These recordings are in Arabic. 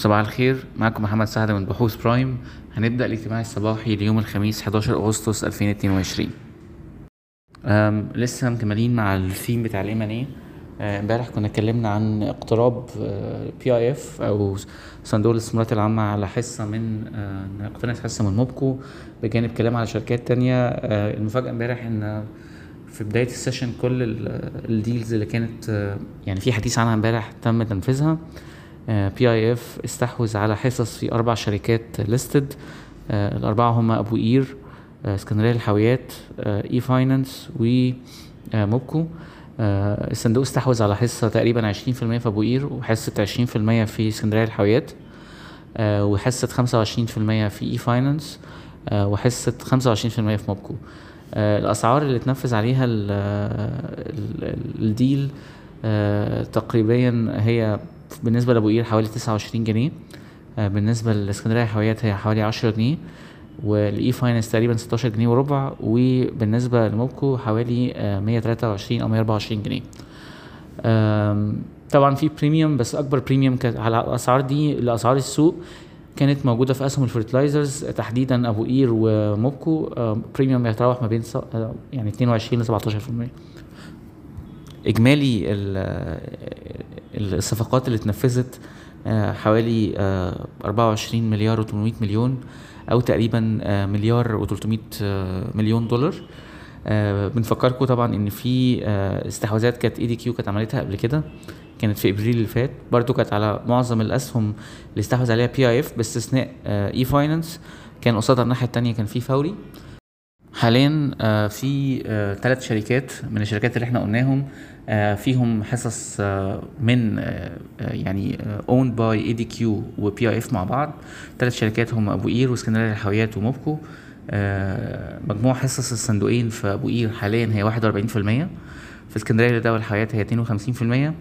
صباح الخير. معكم محمد سعد من بحوث برايم. هنبدأ الاجتماع الصباحي ليوم الخميس 11 أغسطس 2022 أم لسه مكملين مع الثيم بتاع ال M&A امبارح كنا اتكلمنا عن اقتراب PIF أو صندوق الاستثمارات العامة على حصة من آه، اقتنص حصة من موبكو بجانب كلام على شركات تانية. آه، المفاجأة امبارح إن في بداية ال session كل ال deals اللي كانت يعني في حديث عنها امبارح تم تنفيذها. PIF استحوذ على حصص في أربع شركات listed الأربعة هم أبو قير آه، اسكندرية للحاويات e-finance وموبكو الصندوق استحوذ على حصة تقريبا عشرين في المية في أبو قير وحصة عشرين في المية في اسكندرية للحاويات آه، وحصة خمسة وعشرين في المية في e-finance وحصة خمسة وعشرين في المية في موبكو. آه، الأسعار اللي اتنفذ عليها ال- ال- ال deal آه، تقريبا هي بالنسبة لأبو قير حوالي تسعة وعشرين جنيه. آه، بالنسبة لإسكندرية حاويات هي حوالي عشرة جنيه. وال e-finance تقريبا 16 جنيه وربع. وبالنسبة لموبكو حوالي آه، 123 أو 124 جنيه. طبعا في premium بس أكبر premium على الاسعار دي لأسعار السوق كانت موجودة في أسهم ال fertilizers تحديدا أبو قير وموبكو premium يتراوح ما بين آه، يعني 22 ل 17% إجمالي ال- الصفقات اللي اتنفذت آه، حوالي آه، 24 مليار و800 مليون أو تقريبا آه، مليار و300 مليون دولار. آه، بنفكركم طبعا إن في آه، استحواذات كانت ADQ كانت عملتها قبل كده كانت في إبريل اللي فات. برضو كانت على معظم الأسهم اللي استحوذ عليها PIF باستثناء e-finance كان قصادها الناحية التانية كان في فوري. حاليا آه، في ثلاث شركات من الشركات اللي إحنا قلناهم آه، فيهم حصص آه، من آه، آه، يعني owned by ADQ و PIF مع بعض. ثلاث شركات هم أبو قير واسكندرية للحاويات وموبكو. آه، مجموع حصص الصندوقين في أبو قير حاليا هي 41% في اسكندرية للدواء والحاويات هي 52%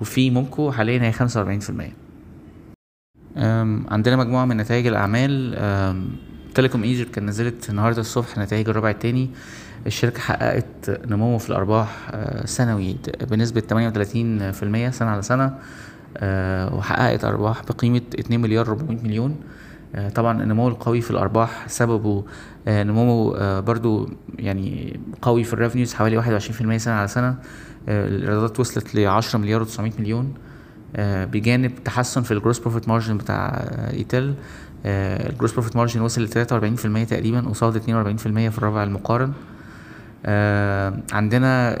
وفي موبكو حاليا هي 45% أم، عندنا مجموعة من نتائج الأعمال. أم، Telecom Egypt كان نزلت النهاردة الصبح نتائج الربع التاني. الشركة حققت نمو في الأرباح آه، سنوي بنسبة 38% سنة على سنة آه، وحققت أرباح بقيمة 2 مليار 400 مليون. آه، طبعا النمو القوي في الأرباح سببه نمو برضو يعني قوي في ال revenues حوالي 21% سنة على سنة. الإيرادات وصلت ل 10 مليار و900 مليون. بجانب تحسن في ال gross profit margin بتاع ETEL ال gross profit margin وصل ل 43% تقريبا قصاد 42% في الربع المقارن. آه، عندنا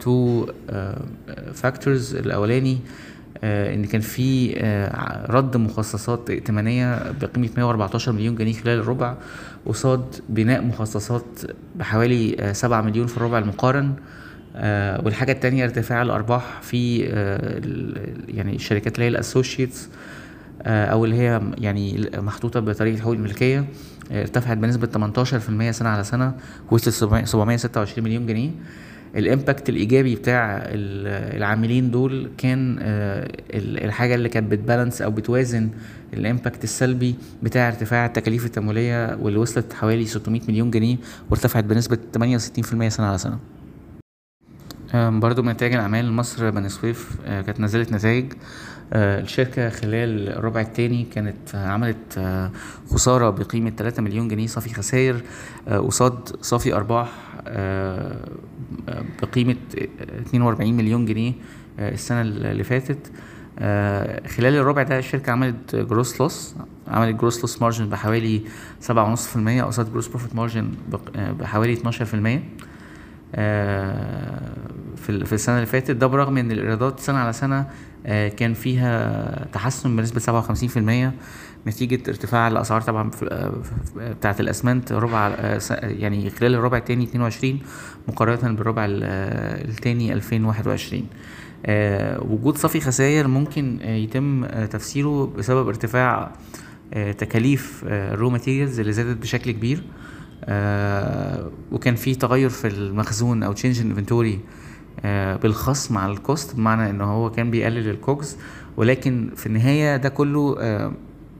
two factors الأولاني آه، إن كان في آه، رد مخصصات ائتمانية بقيمة 114 مليون جنيه خلال الربع قصاد بناء مخصصات بحوالي آه، 7 مليون في الربع المقارن. آه، والحاجة التانية ارتفاع الأرباح في آه، يعني الشركات اللي هي ال associates أو اللي هي يعني محطوطة بطريقة حقوق الملكية آه، ارتفعت بنسبة 18% سنة على سنة وصلت 700 726 مليون جنيه. ال impact الإيجابي بتاع ال- العاملين دول كان آه، ال- الحاجة اللي كانت بت balance أو بتوازن ال impact السلبي بتاع ارتفاع التكاليف التمويلية واللي وصلت حوالي 600 مليون جنيه وارتفعت بنسبة 68% سنة على سنة. برضو من نتائج الأعمال مصر بني سويف آه، كانت نزلت نتائج. آه، الشركة خلال الربع الثاني كانت آه، عملت خسارة بقيمة 3 مليون جنيه صافي خسائر قصاد صافي أرباح بقيمة 42 مليون جنيه السنة اللي فاتت. خلال الربع ده الشركة عملت gross loss عملت gross loss margin بحوالي 7.5% قصاد gross profit margin بحوالي 12% آه، في ال- في السنة اللي فاتت ده برغم إن الإيرادات سنة على سنة آه، كان فيها تحسن بنسبة 57% نتيجة ارتفاع الأسعار طبعا آه، بتاعة الأسمنت ربع آه، يعني خلال الربع الثاني 22 مقارنة بالربع الثاني 2021 آه، وجود صافي خسائر ممكن يتم تفسيره بسبب ارتفاع تكاليف ال raw materials اللي زادت بشكل كبير. وكان في تغير في المخزون أو change inventory بالخصم على ال cost بمعنى إن هو كان بيقلل ال COGS ولكن في النهاية ده كله آه،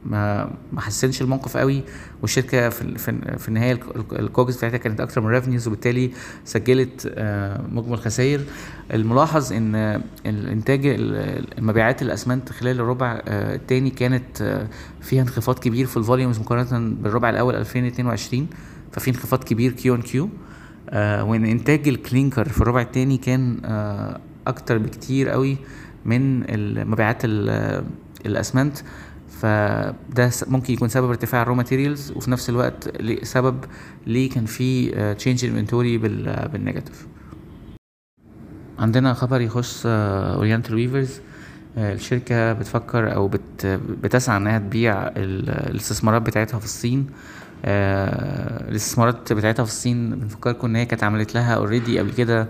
ما ما حسنش الموقف قوي. والشركة في في, النهاية ال COGS بتاعتها كانت أكتر من revenues وبالتالي سجلت آه، مجمل خسائر. الملاحظ إن الإنتاج المبيعات الأسمنت خلال الربع آه، الثاني كانت آه، فيها انخفاض كبير في ال volumes مقارنة بالربع الأول 2022 ففي انخفاض كبير Q on Q وإن إنتاج الكلينكر في الربع الثاني كان أكتر بكتير قوي من المبيعات الأسمنت. فده ممكن يكون سبب ارتفاع ال raw materials وفي نفس الوقت سبب ليه كان في change inventory بال negative عندنا خبر يخص Oriental Weavers الشركة بتفكر أو بت بتسعى إنها تبيع الاستثمارات بتاعتها في الصين. آه الاستثمارات بتاعتها في الصين بنفكركم إن هي كانت عملت لها already قبل كده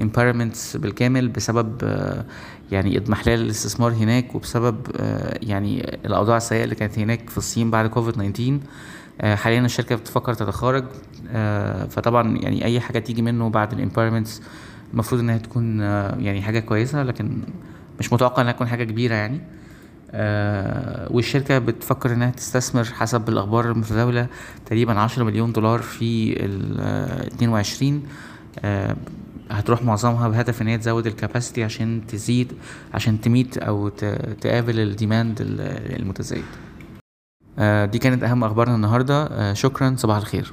impairments بالكامل بسبب آه يعني إضمحلال الاستثمار هناك وبسبب آه، يعني الأوضاع السيئة اللي كانت هناك في الصين بعد كوفيد 19 آه، حاليا الشركة بتفكر تتخارج. آه، فطبعا يعني أي حاجة تيجي منه بعد ال impairments المفروض إنها تكون يعني حاجة كويسة لكن مش متوقع إنها تكون حاجة كبيرة يعني. والشركة بتفكر إنها تستثمر حسب الأخبار المتداولة تقريبا عشرة مليون دولار في ال 22 هتروح معظمها بهدف إن هي تزود ال capacity عشان تزيد عشان ت meet أو تقابل ال demand المتزايد. آه، دي كانت أهم أخبارنا النهارده. آه، شكرا صباح الخير.